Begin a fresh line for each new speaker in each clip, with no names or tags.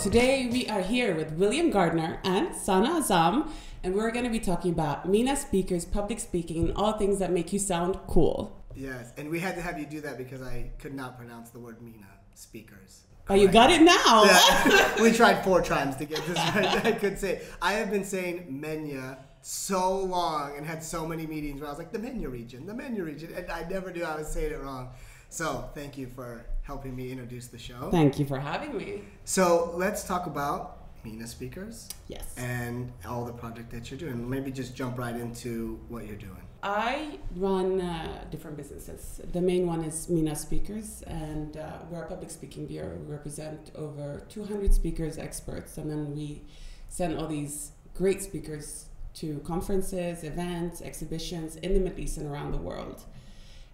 today we are here with William Gardner and Saana Azzam, and we're going to be talking about MENA speakers, public speaking, and all things that make you sound cool.
Yes, and we had to have you do that because I could not pronounce the word MENA speakers.
Oh, you got it now.
Yeah. we tried four times to get this right. I could say I have been saying Menya so long and had so many meetings where I was like the Menya region, the Menya region, and I never knew I was saying it wrong. So thank you for helping me introduce the show.
Thank you for having me.
So let's talk about MENA speakers.
Yes.
And all the project that you're doing. Maybe just jump right into what you're doing.
I run uh, different businesses. The main one is MENA Speakers, and uh, we're a public speaking bureau. We represent over 200 speakers, experts, and then we send all these great speakers to conferences, events, exhibitions in the Middle East and around the world.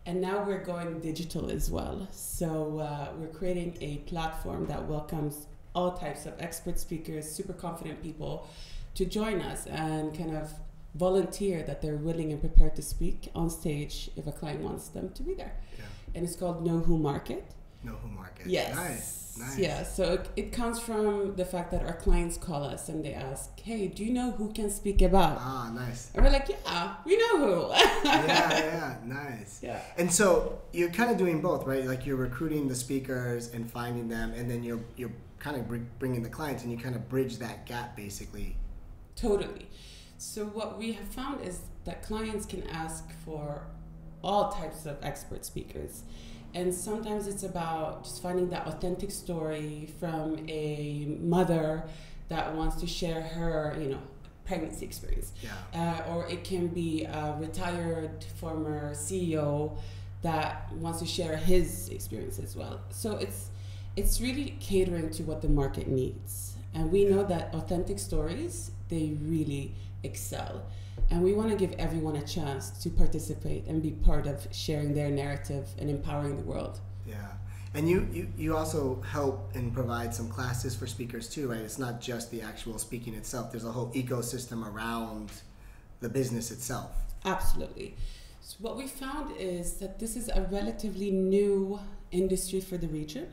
And now we're going digital as well. So uh, we're creating a platform that welcomes all types of expert speakers, super confident people to join us and kind of volunteer that they're willing and prepared to speak on stage if a client wants them to be there.
Yeah.
And it's called Know Who Market.
Know Who Market.
Yes.
Nice. Nice.
Yeah, so it, it comes from the fact that our clients call us and they ask, "Hey, do you know who can speak about?"
Ah, nice.
And we're like, "Yeah, we know who."
yeah, yeah, nice.
Yeah.
And so you're kind of doing both, right? Like you're recruiting the speakers and finding them, and then you're you're kind of br- bringing the clients, and you kind of bridge that gap, basically.
Totally. So what we have found is that clients can ask for all types of expert speakers. And sometimes it's about just finding that authentic story from a mother that wants to share her, you know, pregnancy experience.
Yeah.
Uh, or it can be a retired former CEO that wants to share his experience as well. So it's it's really catering to what the market needs. And we know that authentic stories, they really excel. And we want to give everyone a chance to participate and be part of sharing their narrative and empowering the world.
Yeah. And you, you, you also help and provide some classes for speakers too, right? It's not just the actual speaking itself, there's a whole ecosystem around the business itself.
Absolutely. So what we found is that this is a relatively new industry for the region.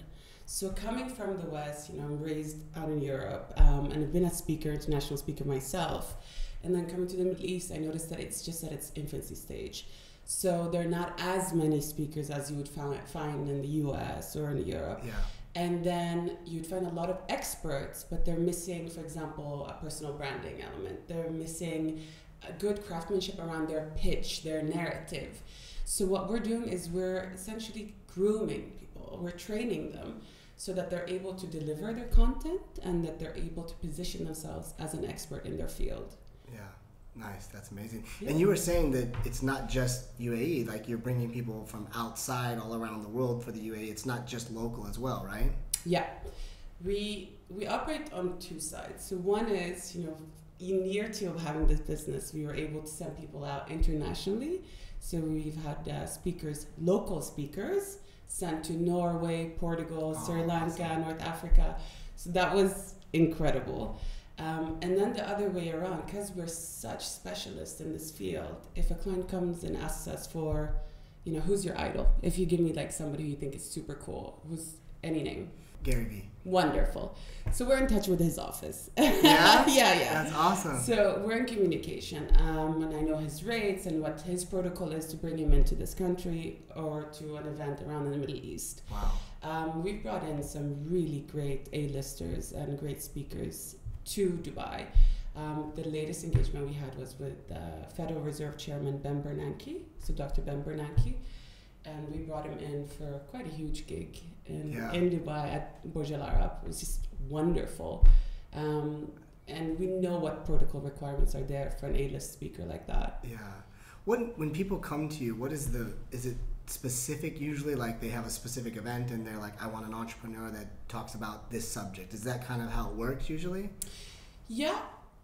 So coming from the West, you know, I'm raised out in Europe, um, and I've been a speaker, international speaker myself. And then coming to the Middle East, I noticed that it's just at its infancy stage. So there are not as many speakers as you would find, find in the US or in Europe.
Yeah.
And then you'd find a lot of experts, but they're missing, for example, a personal branding element. They're missing a good craftsmanship around their pitch, their narrative. So what we're doing is we're essentially grooming people. We're training them so that they're able to deliver their content and that they're able to position themselves as an expert in their field.
Yeah. Nice. That's amazing.
Yeah.
And you were saying that it's not just UAE, like you're bringing people from outside all around the world for the UAE. It's not just local as well, right?
Yeah, we we operate on two sides. So one is you know in year two of having this business, we were able to send people out internationally. So we've had uh, speakers, local speakers, sent to Norway, Portugal,
Oh,
Sri Lanka,
awesome.
North Africa. So that was incredible. Um, and then the other way around, because we're such specialists in this field, if a client comes and asks us for, you know, who's your idol? If you give me like somebody who you think is super cool, who's any name,
Gary Vee.
Wonderful. So we're in touch with his office.
Yeah?
yeah, yeah.
That's awesome.
So we're in communication, um, and I know his rates and what his protocol is to bring him into this country or to an event around the Middle East.
wow.
Um, we've brought in some really great A-listers and great speakers to Dubai. Um, the latest engagement we had was with uh, Federal Reserve Chairman Ben Bernanke, so Dr. Ben Bernanke, and we brought him in for quite a huge gig in,
Yeah.
in Dubai at Burj Al Arab. It was just wonderful. Um, and we know what protocol requirements are there for an A-list speaker like that.
Yeah. When when people come to you, what is the is it specific usually like they have a specific event and they're like I want an entrepreneur that talks about this subject. Is that kind of how it works usually?
Yeah,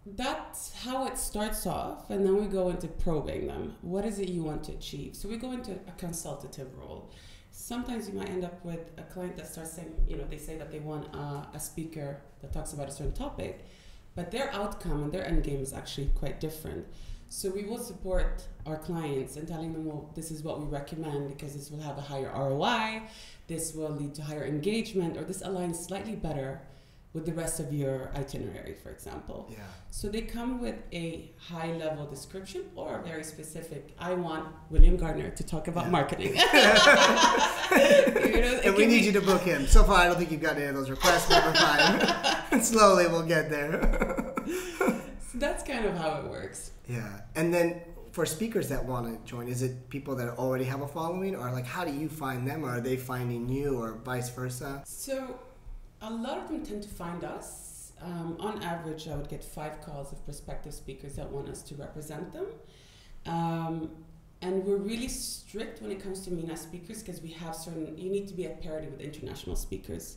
that's how it starts off, and then we go into probing them. What is it you want to achieve? So we go into a consultative role. Sometimes you might end up with a client that starts saying, you know, they say that they want a speaker that talks about a certain topic, but their outcome and their end game is actually quite different. So we will support our clients in telling them, well, this is what we recommend because this will have a higher ROI, this will lead to higher engagement, or this aligns slightly better with the rest of your itinerary, for example.
Yeah.
So they come with a high level description or very specific. I want William Gardner to talk about
Yeah.
marketing. You know,
And we need
be-
you to book him. So far, I don't think you've got any of those requests, we're fine. Slowly, we'll get there.
That's kind of how it works.
yeah. And then for speakers that want to join, is it people that already have a following, or like how do you find them? Or are they finding you, or vice versa?
So a lot of them tend to find us. Um, on average, I would get five calls of prospective speakers that want us to represent them. Um, and we're really strict when it comes to MENA speakers because we have certain, you need to be at parity with international speakers.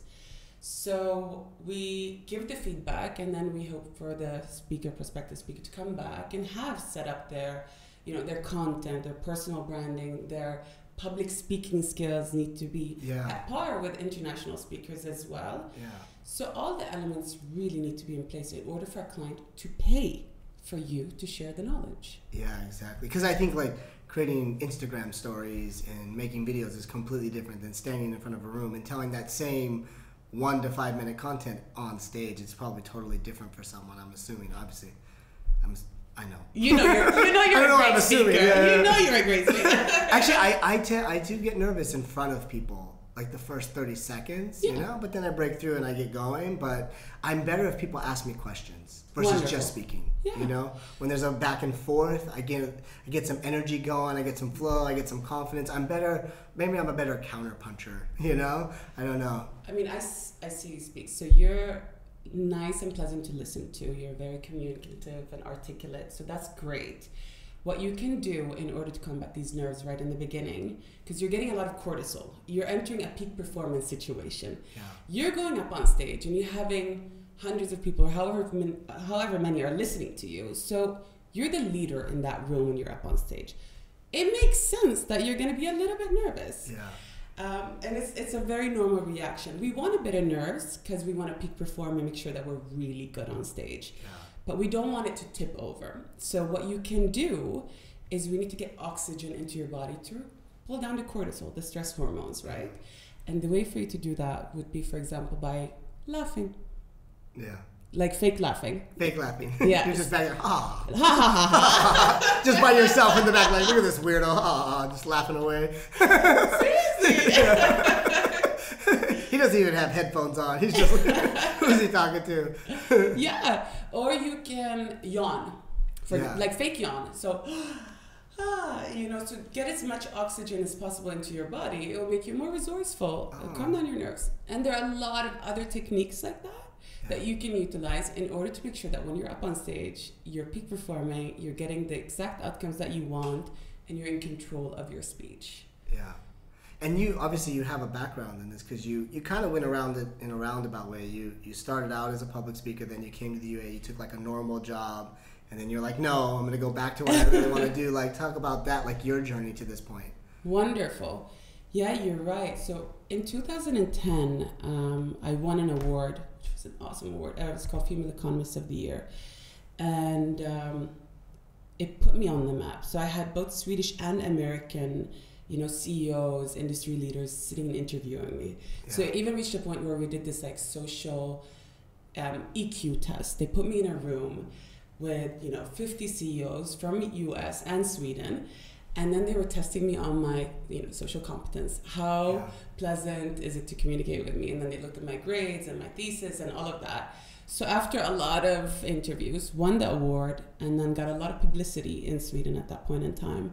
So we give the feedback and then we hope for the speaker, prospective speaker to come back and have set up their, you know, their content, their personal branding, their public speaking skills need to be
Yeah.
at par with international speakers as well.
Yeah.
So all the elements really need to be in place in order for a client to pay for you to share the knowledge.
Yeah, exactly. Because I think like creating Instagram stories and making videos is completely different than standing in front of a room and telling that same one to five minute content on stage. It's probably totally different for someone. I'm assuming. Obviously, I'm. I know.
You know you're, you know you're
know
a great speaker.
yeah, yeah.
You know you're a great speaker.
Actually, I I, te- I do get nervous in front of people like the first 30 seconds, you know, but then I break through and I get going. But I'm better if people ask me questions versus
Wonderful.
just speaking.
Yeah.
You know, when there's a back and forth, I get I get some energy going, I get some flow, I get some confidence. I'm better. Maybe I'm a better counter puncher. You know, I don't know.
I mean, I, I see you speak. So you're nice and pleasant to listen to. You're very communicative and articulate. So that's great. What you can do in order to combat these nerves right in the beginning, because you're getting a lot of cortisol, you're entering a peak performance situation.
Yeah.
You're going up on stage and you're having hundreds of people, or however, however many are listening to you. So you're the leader in that room when you're up on stage. It makes sense that you're going to be a little bit nervous.
Yeah.
Um, and it's, it's a very normal reaction. We want a bit of nerves because we want to peak perform and make sure that we're really good on stage.
Yeah.
But we don't want it to tip over. So what you can do is we need to get oxygen into your body to pull down the cortisol, the stress hormones, right? And the way for you to do that would be, for example, by laughing,
Yeah.
like fake laughing.
Fake laughing.
Yeah.
You're just back there, ah,
Ha ha ha ha.
just by yourself in the back, like look at this weirdo, ah, just laughing away. He doesn't even have headphones on. He's just who's he talking to?
yeah. Or you can yawn, for
Yeah.
like fake yawn. So, ah, you know, to get as much oxygen as possible into your body, it will make you more resourceful,
Oh.
calm down your nerves. And there are a lot of other techniques like that that you can utilize in order to make sure that when you're up on stage, you're peak performing, you're getting the exact outcomes that you want, and you're in control of your speech.
Yeah. And you obviously you have a background in this because you, you kind of went around it in a roundabout way. You you started out as a public speaker, then you came to the UA. You took like a normal job, and then you're like, no, I'm gonna go back to what I really want to do. Like talk about that, like your journey to this point.
Wonderful. Yeah, you're right. So in 2010, um, I won an award, which was an awesome award. Uh, called Female Economist of the Year. And um, it put me on the map. So I had both Swedish and American, you know, CEOs, industry leaders sitting and interviewing me. So it even reached a point where we did this like social um, EQ test. They put me in a room with, you know, 50 CEOs from US and Sweden. And then they were testing me on my, you know, social competence. How
Yeah.
pleasant is it to communicate with me? And then they looked at my grades and my thesis and all of that. So after a lot of interviews, won the award and then got a lot of publicity in Sweden at that point in time.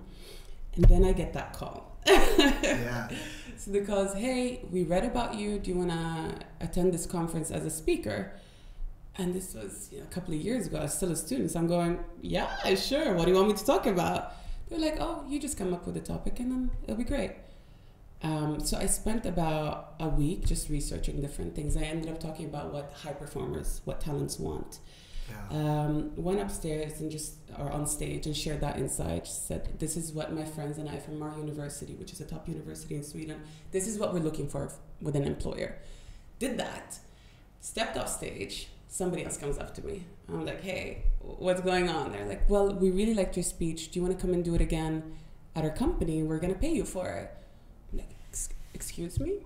And then I get that call.
Yeah.
So they calls, hey, we read about you. Do you want to attend this conference as a speaker? And this was you know, a couple of years ago. I was still a student. So I'm going, yeah, sure. What do you want me to talk about? They're like, oh, you just come up with a topic and then it'll be great. Um, so I spent about a week just researching different things. I ended up talking about what high performers, what talents want.
Yeah.
Um, went upstairs and just, or on stage and shared that insight. Said, this is what my friends and I from our university, which is a top university in Sweden, this is what we're looking for with an employer. Did that, stepped off stage. Somebody else comes up to me. I'm like, hey, what's going on? They're like, well, we really liked your speech. Do you want to come and do it again at our company? We're going to pay you for it. I'm like, "Ex- excuse me?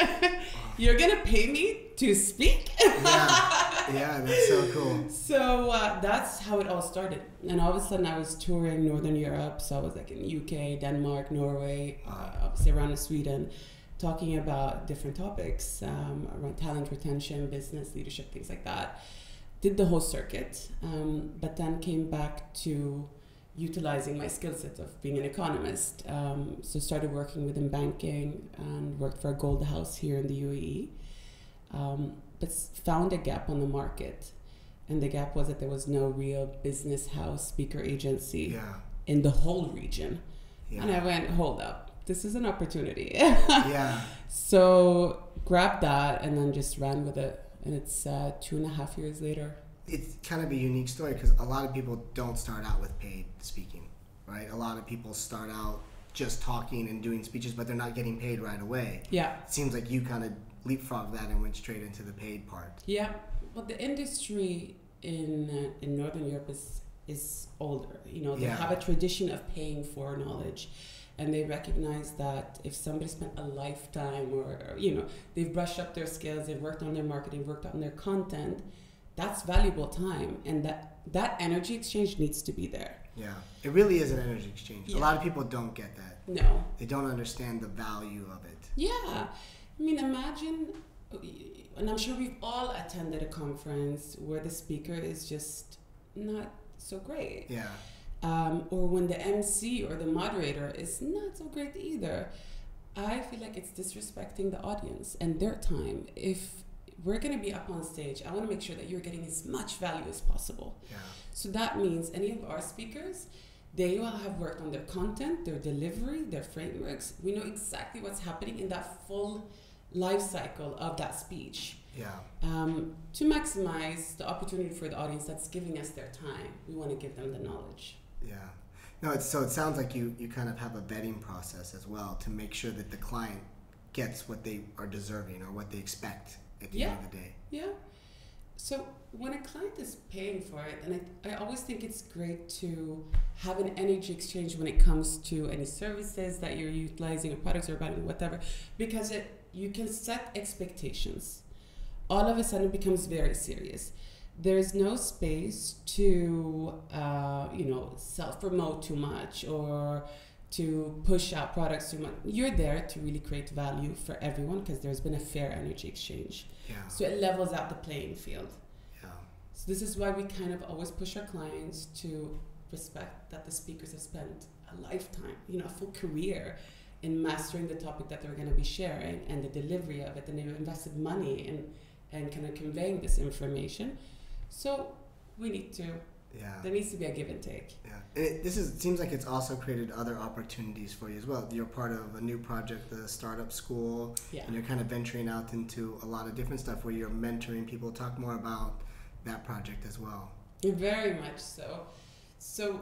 You're gonna pay me to speak?
Yeah. Yeah that's so cool.
So uh, that's how it all started. And all of a sudden i was touring northern europe so i was like in uk denmark norway uh, obviously around sweden talking about different topics um, around talent retention business leadership things like that. Did the whole circuit um, but then came back to utilizing my skill set of being an economist. Um, so started working within banking and worked for a gold house here in the UAE. Um, but found a gap on the market. And the gap was that there was no real business house speaker agency
yeah.
in the whole region.
Yeah.
And I went, hold up, this is an opportunity.
yeah.
So grabbed that and then just ran with it. And it's uh, two and a half years later
it's kind of a unique story because a lot of people don't start out with paid speaking, right? A lot of people start out just talking and doing speeches, but they're not getting paid right away.
Yeah.
It seems like you kind of leapfrogged that and went straight into the paid part.
Yeah. Well, the industry in uh, in Northern Europe is is older. You know, they
Yeah.
have a tradition of paying for knowledge. And they recognize that if somebody spent a lifetime or, or, you know, they've brushed up their skills, they've worked on their marketing, worked on their content, that's valuable time and that that energy exchange needs to be there.
Yeah it really is an energy exchange.
Yeah.
a lot of people don't get that.
No.
They don't understand the value of it.
Yeah i mean imagine and i'm sure we've all attended a conference where the speaker is just not so great.
Yeah.
Um, or when the mc or the moderator is not so great either. I feel like it's disrespecting the audience and their time. If we're going to be up on stage. I want to make sure that you're getting as much value as possible.
Yeah.
So that means any of our speakers, they will have worked on their content, their delivery, their frameworks. We know exactly what's happening in that full life cycle of that speech.
Yeah.
Um, to maximize the opportunity for the audience that's giving us their time, we want to give them the knowledge.
Yeah. No, it's, so it sounds like you, you kind of have a vetting process as well to make sure that the client gets what they are deserving or what they expect at the
yeah.
end of the day.
Yeah. So when a client is paying for it, and I, I always think it's great to have an energy exchange when it comes to any services that you're utilizing or products or buying, whatever, because it you can set expectations. All of a sudden, it becomes very serious. There's no space to, uh, you know, self promote too much or to push out products much. You're there to really create value for everyone because there's been a fair energy exchange.
Yeah.
So it levels out the playing field.
Yeah.
So this is why we kind of always push our clients to respect that the speakers have spent a lifetime, you know, a full career in mastering the topic that they're going to be sharing and the delivery of it, and they've invested money in and kind of conveying this information. So we need to.
Yeah.
There needs to be a give and take.
Yeah. And it, this is it seems like it's also created other opportunities for you as well. You're part of a new project, the startup school,
Yeah.
and you're kind of venturing out into a lot of different stuff where you're mentoring people. Talk more about that project as well.
Very much so. So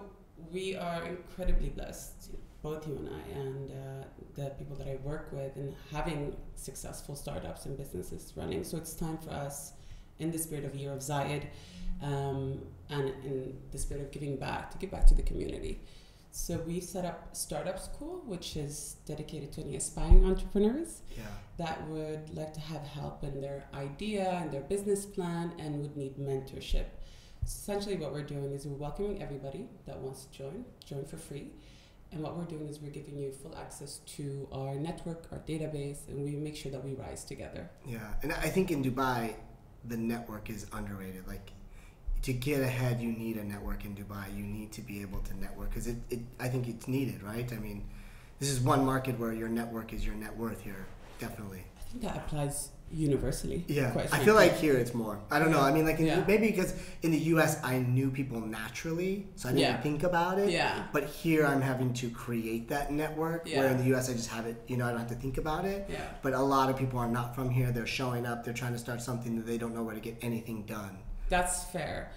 we are incredibly blessed, both you and I, and uh, the people that I work with, in having successful startups and businesses running. So it's time for us, in the spirit of Year of Zayed, um, and in the spirit of giving back, to give back to the community. So we set up Startup School, which is dedicated to any aspiring entrepreneurs
Yeah.
that would like to have help in their idea and their business plan and would need mentorship. Essentially, what we're doing is we're welcoming everybody that wants to join, join for free. And what we're doing is we're giving you full access to our network, our database, and we make sure that we rise together.
Yeah. And I think in Dubai, the network is underrated. Like to get ahead, you need a network in Dubai. You need to be able to network because it, it. I think it's needed, right? I mean, this is one market where your network is your net worth here. Definitely.
I think that applies universally.
Yeah,
quite
I feel like here it's more. I don't know. I mean, like in,
Yeah.
maybe because in the U.S. I knew people naturally, so I didn't
Yeah.
think about it.
Yeah.
But here I'm having to create that network. Yeah. Where in the U.S. I just have it. You know, I don't have to think about it.
Yeah.
But a lot of people are not from here. They're showing up. They're trying to start something that they don't know where to get anything done.
That's fair.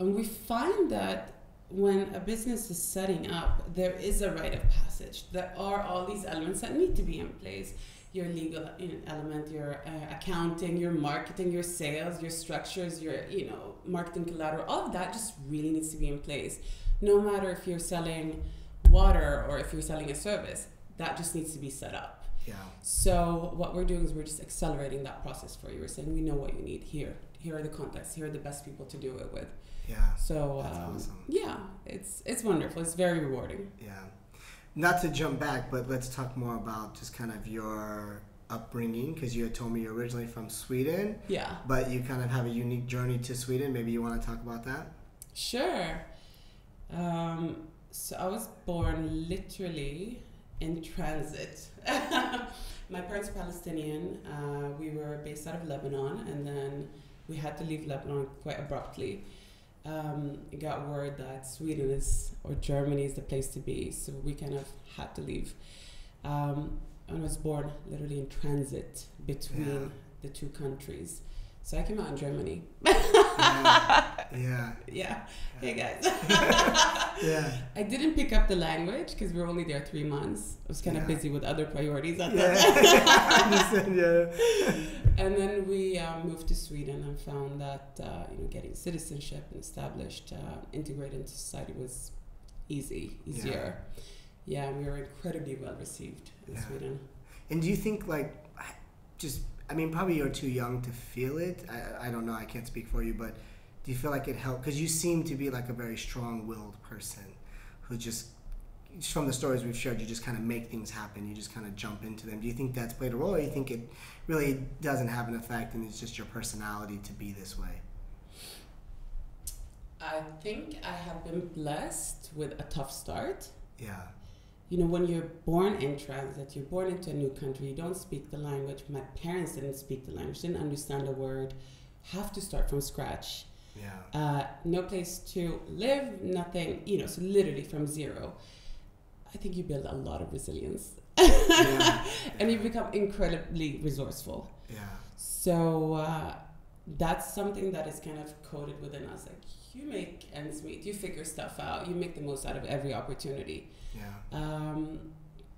And we find that when a business is setting up, there is a rite of passage. There are all these elements that need to be in place your legal element, your uh, accounting, your marketing, your sales, your structures, your you know marketing collateral. All of that just really needs to be in place. No matter if you're selling water or if you're selling a service, that just needs to be set up.
Yeah.
So what we're doing is we're just accelerating that process for you. We're saying we know what you need here. Here are the contacts. Here are the best people to do it with.
Yeah.
So
That's
um,
awesome.
yeah, it's it's wonderful. It's very rewarding.
Yeah. Not to jump back, but let's talk more about just kind of your upbringing because you had told me you're originally from Sweden,
Yeah,
but you kind of have a unique journey to Sweden. Maybe you want to talk about that?
sure. Um, so I was born literally in transit. My parents are Palestinian. Uh, we were based out of Lebanon, and then we had to leave Lebanon quite abruptly. Um, I got word that Sweden is or Germany is the place to be, so we kind of had to leave. Um, I was born literally in transit between
Yeah.
the two countries. So I came out in Germany.
Yeah. yeah.
Yeah. Hey guys.
Yeah.
I didn't pick up the language because we were only there three months. I was kind of
Yeah.
busy with other priorities at
Yeah.
that time.
Yeah.
and then we uh, moved to Sweden and found that uh, you know getting citizenship and established, uh, integrated into society was easy, easier. Yeah, we were incredibly well received in
Yeah.
Sweden.
And do you think like just I mean probably you're too young to feel it. I, I don't know. I can't speak for you, but do you feel like it helped because you seem to be like a very strong-willed person who just just from the stories we've shared, you just kind of make things happen. You just kind of jump into them. Do you think that's played a role, or you think it really doesn't have an effect, and it's just your personality to be this way?
I think I have been blessed with a tough start.
Yeah,
You know, when you're born in transit, you're born into a new country, you don't speak the language. My parents didn't speak the language, didn't understand a word, have to start from scratch.
Yeah,
Uh, no place to live, nothing, you know, so literally from zero. I think you build a lot of resilience
yeah,
and you become incredibly resourceful.
yeah,
So uh, that's something that is kind of coded within us. Like you make ends meet, you figure stuff out, you make the most out of every opportunity.
yeah,
Um,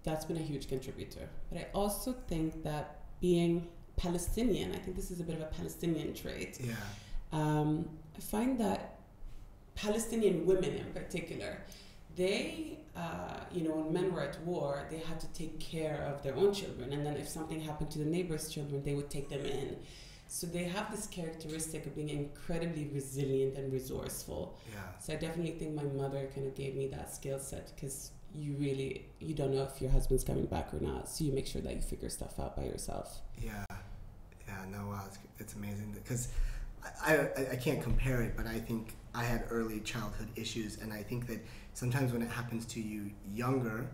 that's been a huge contributor. But I also think that being Palestinian, I think this is a bit of a Palestinian trait.
yeah,
Um, I find that Palestinian women in particular, they, uh, you know, when men were at war, they had to take care of their own children. And then if something happened to the neighbor's children, they would take them in. So they have this characteristic of being incredibly resilient and resourceful.
yeah.
So I definitely think my mother kind of gave me that skill set because you really you don't know if your husband's coming back or not. So you make sure that you figure stuff out by yourself.
Yeah, yeah, no, wow, it's, it's amazing because I, I, I can't compare it, but I think I had early childhood issues, and I think that sometimes when it happens to you younger,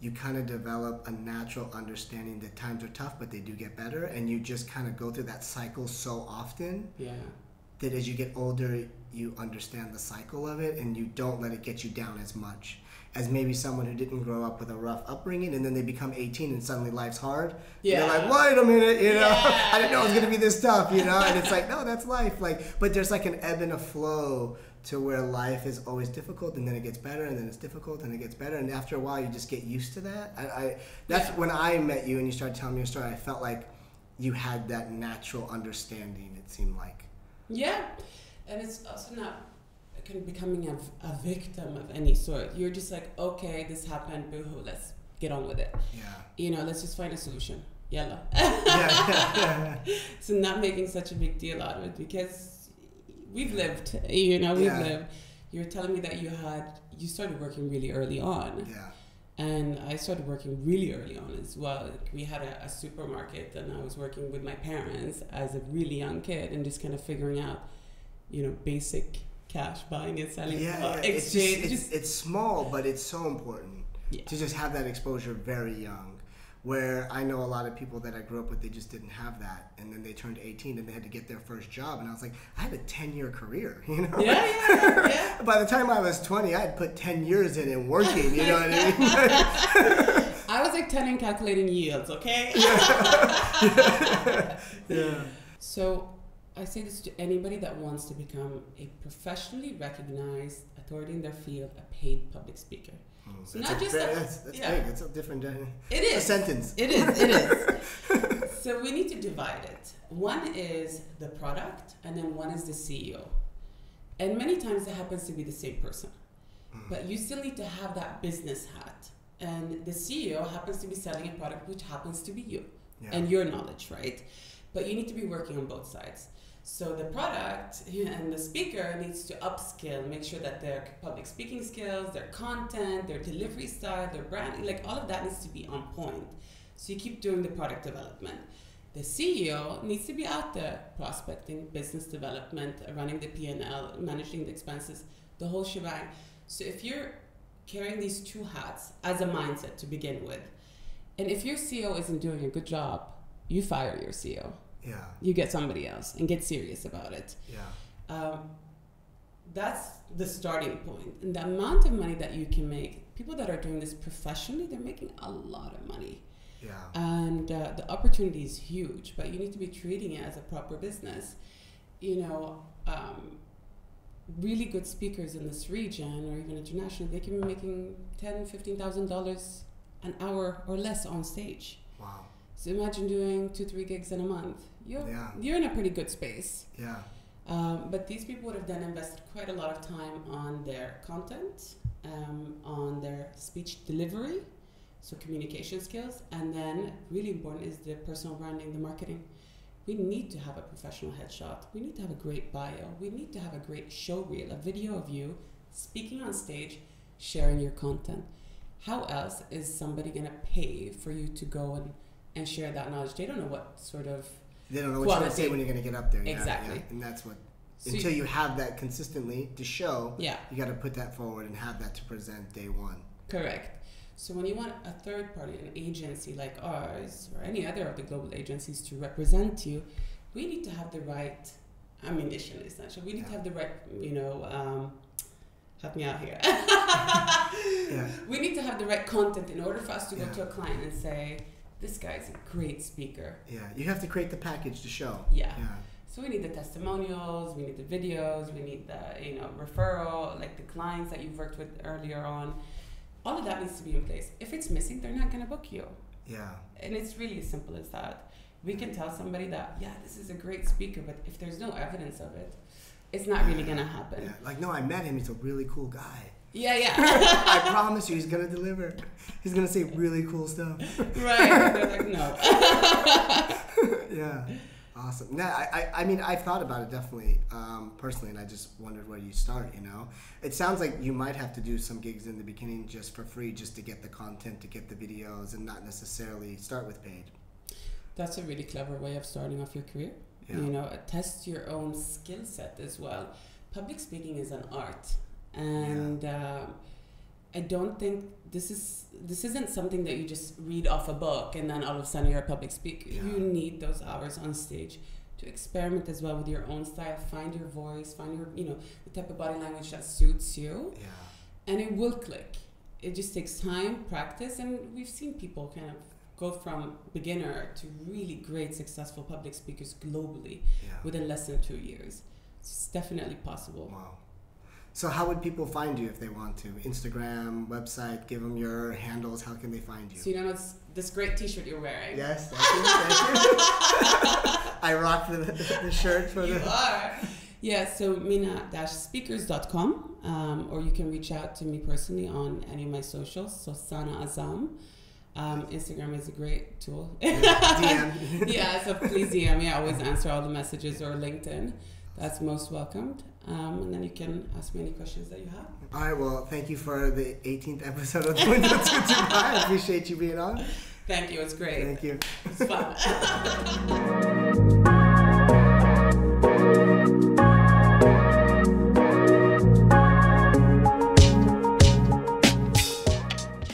you kind of develop a natural understanding that times are tough, but they do get better, and you just kind of go through that cycle so often
Yeah.
that as you get older, you understand the cycle of it, and you don't let it get you down as much as maybe someone who didn't grow up with a rough upbringing, and then they become 18 and suddenly life's hard.
Yeah.
They're like, wait a minute, you know,
Yeah,
I didn't know it was gonna be this tough, you know, and it's like, no, that's life. Like, but there's like an ebb and a flow to where life is always difficult, and then it gets better, and then it's difficult, and it gets better, and after a while, you just get used to that. I, I that's
Yeah.
when I met you and you started telling me your story. I felt like you had that natural understanding. It seemed like,
Yeah, and it's also not kind of becoming a, a victim of any sort. You're just like, okay, this happened, boohoo, let's get on with it.
yeah,
You know, let's just find a solution. Yalla.
yeah, yeah,
so not making such a big deal out of it because we've lived, you know, we've
Yeah.
lived. You're telling me that you had, you started working really early on.
yeah,
And I started working really early on as well. Like, we had a, a supermarket, and I was working with my parents as a really young kid, and just kind of figuring out, you know, basic cash buying and selling,
yeah.
uh,
yeah. It's just,
exchange.
it's,
just-
it's small, but it's so important.
yeah.
to just have that exposure very young. Where I know a lot of people that I grew up with, they just didn't have that, and then they turned 18 and they had to get their first job, and I was like, I had a 10 year career, you know.
yeah, yeah, yeah.
By the time I was 20, I had put 10 years in and working, you know what I mean?
I was like 10 and calculating yields, okay?
yeah.
So I say this to anybody that wants to become a professionally recognized authority in their field, a paid public speaker. So not just a-
that's, that's
yeah.
big. It's a different uh,
It
a sentence.
It is. It is. so we need to divide it. One is the product, and then one is the CEO. And many times it happens to be the same person,
Mm.
but you still need to have that business hat and the CEO happens to be selling a product which happens to be you
Yeah.
and your knowledge, right? But you need to be working on both sides. So the product and the speaker needs to upskill, make sure that their public speaking skills, their content, their delivery style, their branding, like all of that needs to be on point. So you keep doing the product development. The CEO needs to be out there prospecting, business development, running the P&L, managing the expenses, the whole shebang. So if you're carrying these two hats as a mindset to begin with, and if your CEO isn't doing a good job, you fire your CEO.
yeah.
You get somebody else and get serious about it.
Yeah.
Um, that's the starting point. And the amount of money that you can make, people that are doing this professionally, they're making a lot of money.
Yeah.
And uh, the opportunity is huge, but you need to be treating it as a proper business. You know, um, really good speakers in this region or even internationally, they can be making ten, fifteen thousand dollars an hour or less on stage.
Wow.
So imagine doing two, three gigs in a month. You're
Yeah.
you're in a pretty good space.
Yeah.
Um, but these people would have then invested quite a lot of time on their content, um, on their speech delivery, so communication skills, and then really important is the personal branding, the marketing. We need to have a professional headshot. We need to have a great bio. We need to have a great show reel, a video of you speaking on stage, sharing your content. How else is somebody going to pay for you to go and, and share that knowledge? They don't know what sort of
They don't know what you're gonna say when you're gonna get up there.
Exactly.
yeah. And that's what.
So
until
you-
you have that consistently to show,
yeah.
you got to put that forward and have that to present day one.
Correct. So when you want a third party, an agency like ours or any other of the global agencies to represent you, we need to have the right ammunition, essentially. We need to have the right, you know, um, help me out here.
Yeah.
We need to have the right content in order for us to go to a client and say, this guy's a great speaker.
Yeah. You have to create the package to show.
Yeah.
Yeah.
So we need the testimonials, we need the videos, we need the you know referral, like the clients that you've worked with earlier on. All of that needs to be in place. If it's missing, they're not gonna book you.
Yeah.
And it's really as simple as that. We can tell somebody that, yeah, this is a great speaker, but if there's no evidence of it, it's not really gonna happen.
Yeah. Like, no, I met him. He's a really cool guy.
Yeah, yeah.
I promise you, he's gonna deliver. He's gonna say really cool stuff.
right. They're like, no.
yeah. Awesome. Nah, I, I, I mean, I've thought about it definitely, um, personally, and I just wondered where you start, you know? It sounds like you might have to do some gigs in the beginning just for free, just to get the content, to get the videos, and not necessarily start with paid.
That's a really clever way of starting off your career.
Yeah.
You know, test your own skill set as well. Public speaking is an art, and um, I don't think this is this isn't something that you just read off a book and then all of a sudden you're a public speaker.
Yeah.
You need those hours on stage to experiment as well with your own style, find your voice, find your you know the type of body language that suits you,
Yeah.
and it will click. It just takes time, practice, and we've seen people kind of go from beginner to really great successful public speakers globally
Yeah.
within less than two years. It's definitely possible.
Wow. So, how would people find you if they want to? Instagram, website, give them your handles. How can they find you?
So you know this, this great T-shirt you're wearing.
Yes, thank you. Thank you. I rocked the, the shirt for
You
the.
are. Yeah, so mina-speakers.com, um, or you can reach out to me personally on any of my socials. So Saana Azzam. Um, Instagram is a great tool.
DM.
yeah, so please DM me. I always answer all the messages or LinkedIn. That's most welcomed. Um, and then you can ask me any questions that you have.
All right, well, thank you for the 18th episode of the Window to Dubai. I appreciate you being on.
Thank you. It's great.
Thank you.
It's fun.